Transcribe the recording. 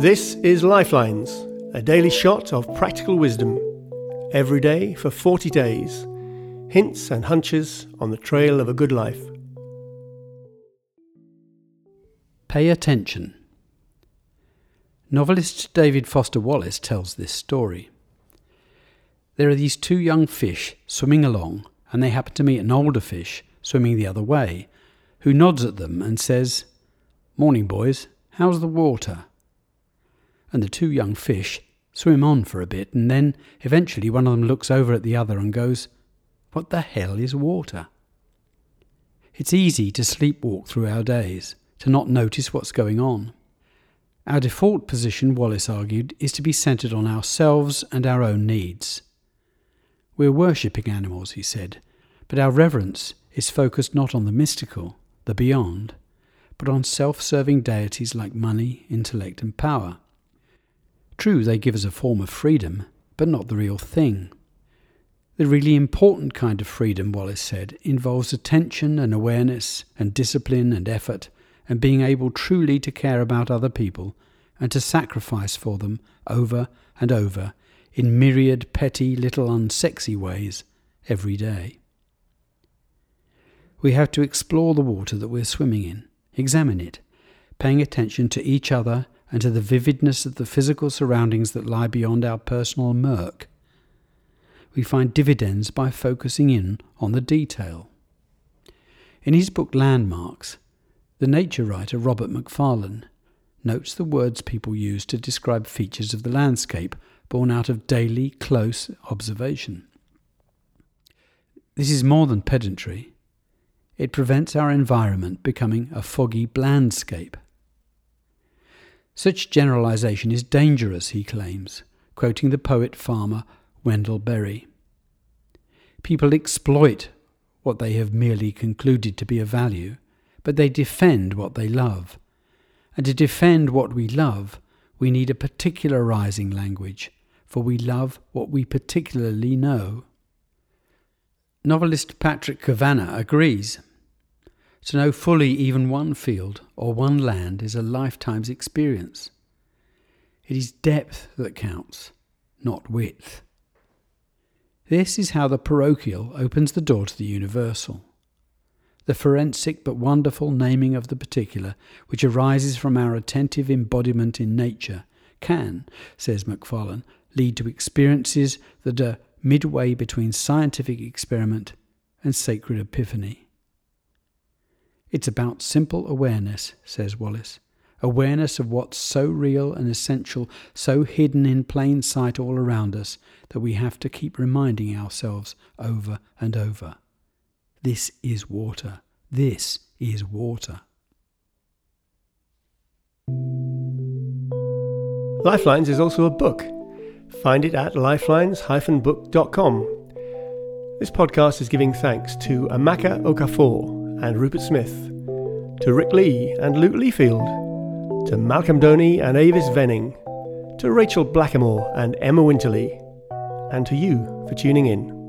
This is Lifelines, a daily shot of practical wisdom. Every day for 40 days. Hints and hunches on the trail of a good life. Pay attention. Novelist David Foster Wallace tells this story. There are these two young fish swimming along, and they happen to meet an older fish swimming the other way, who nods at them and says, Morning, boys, how's the water? And the two young fish swim on for a bit, and then eventually one of them looks over at the other and goes, What the hell is water? It's easy to sleepwalk through our days, to not notice what's going on. Our default position, Wallace argued, is to be centred on ourselves and our own needs. We're worshipping animals, he said, but our reverence is focused not on the mystical, the beyond, but on self serving deities like money, intellect, and power. True, they give us a form of freedom, but not the real thing. The really important kind of freedom, Wallace said, involves attention and awareness and discipline and effort and being able truly to care about other people and to sacrifice for them over and over in myriad petty little unsexy ways every day. We have to explore the water that we're swimming in, examine it, paying attention to each other and to the vividness of the physical surroundings that lie beyond our personal murk. We find dividends by focusing in on the detail. In his book Landmarks, the nature writer Robert Macfarlane notes the words people use to describe features of the landscape born out of daily, close observation. This is more than pedantry. It prevents our environment becoming a foggy blandscape. Such generalization is dangerous, he claims, quoting the poet farmer Wendell Berry. People exploit what they have merely concluded to be of value, but they defend what they love. And to defend what we love, we need a particularizing language, for we love what we particularly know. Novelist Patrick Kavanagh agrees. To know fully even one field or one land is a lifetime's experience. It is depth that counts, not width. This is how the parochial opens the door to the universal. The forensic but wonderful naming of the particular, which arises from our attentive embodiment in nature, can, says Macfarlane, lead to experiences that are midway between scientific experiment and sacred epiphany. It's about simple awareness, says Wallace. Awareness of what's so real and essential, so hidden in plain sight all around us, that we have to keep reminding ourselves over and over. This is water. This is water. Lifelines is also a book. Find it at lifelines-book.com. This podcast is giving thanks to Amaka Okafor and Rupert Smith, to Rick Lee and Luke Leafield, to Malcolm Doney and Avis Venning, to Rachel Blackamore and Emma Winterly, and to you for tuning in.